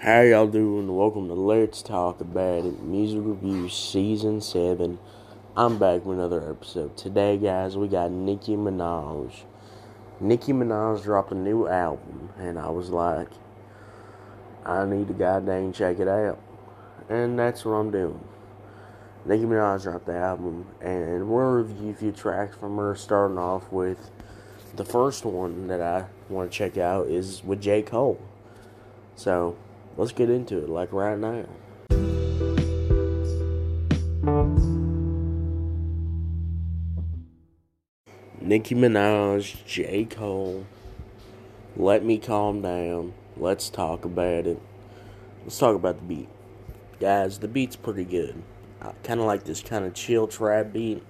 How y'all doing? Welcome to Let's Talk About It Music Review Season 7. I'm back with another episode. Today, guys, we got Nicki Minaj. Nicki Minaj dropped a new album, and I was like, I need to goddamn check it out. And that's what I'm doing. Nicki Minaj dropped the album, and we'll review a few tracks from her, starting off with the first one that I want to check out is with J. Cole. So, let's get into it, like right now. Nicki Minaj, J. Cole, Let Me Calm Down, Let's Talk About It. Let's talk about the beat. Guys, the beat's pretty good. I kind of like this kind of chill trap beat.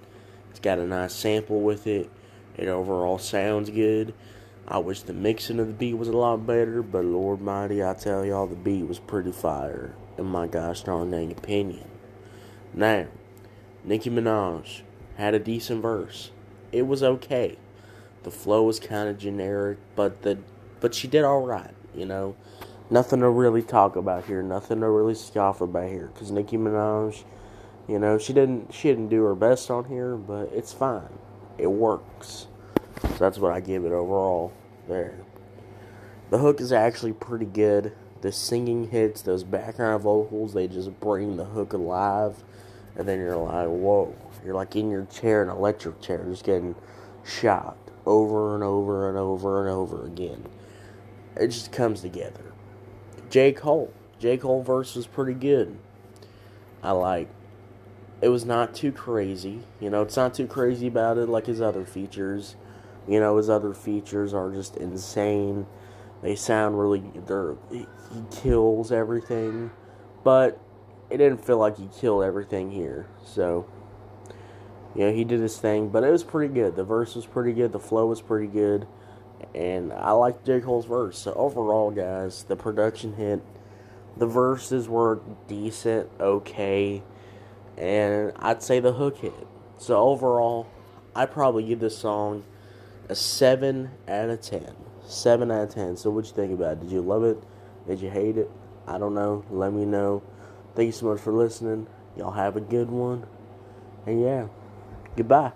It's got a nice sample with it. It overall sounds good. I wish the mixing of the beat was a lot better, but Lord Mighty, I tell y'all, the beat was pretty fire, in my gosh darn dang opinion. Now, Nicki Minaj had a decent verse. It was okay. The flow was kind of generic, but the but she did all right. You know, nothing to really talk about here. Nothing to really scoff about here. Cause Nicki Minaj, you know, she didn't she didn't do her best on here, but it's fine. It works. So that's what I give it overall there. The hook is actually pretty good. The singing hits, those background vocals, they just bring the hook alive. And then you're like, whoa. You're like in your chair, an electric chair, just getting shot over and over and over and over again. It just comes together. J. Cole. J. Cole verse was pretty good. I like it was not too crazy. You know, it's not too crazy about it like his other features. You know, his other features are just insane. They sound really. They're, he kills everything, but it didn't feel like he killed everything here. So, you know, he did his thing, but it was pretty good. The verse was pretty good. The flow was pretty good, and I liked J Cole's verse. So overall, guys, the production hit. The verses were decent, okay, and I'd say the hook hit. So overall, I probably give this song a 7 out of 10. 7 out of 10. So, what you think about it? Did you love it? Did you hate it? I don't know. Let me know. Thank you so much for listening. Y'all have a good one. And yeah, goodbye.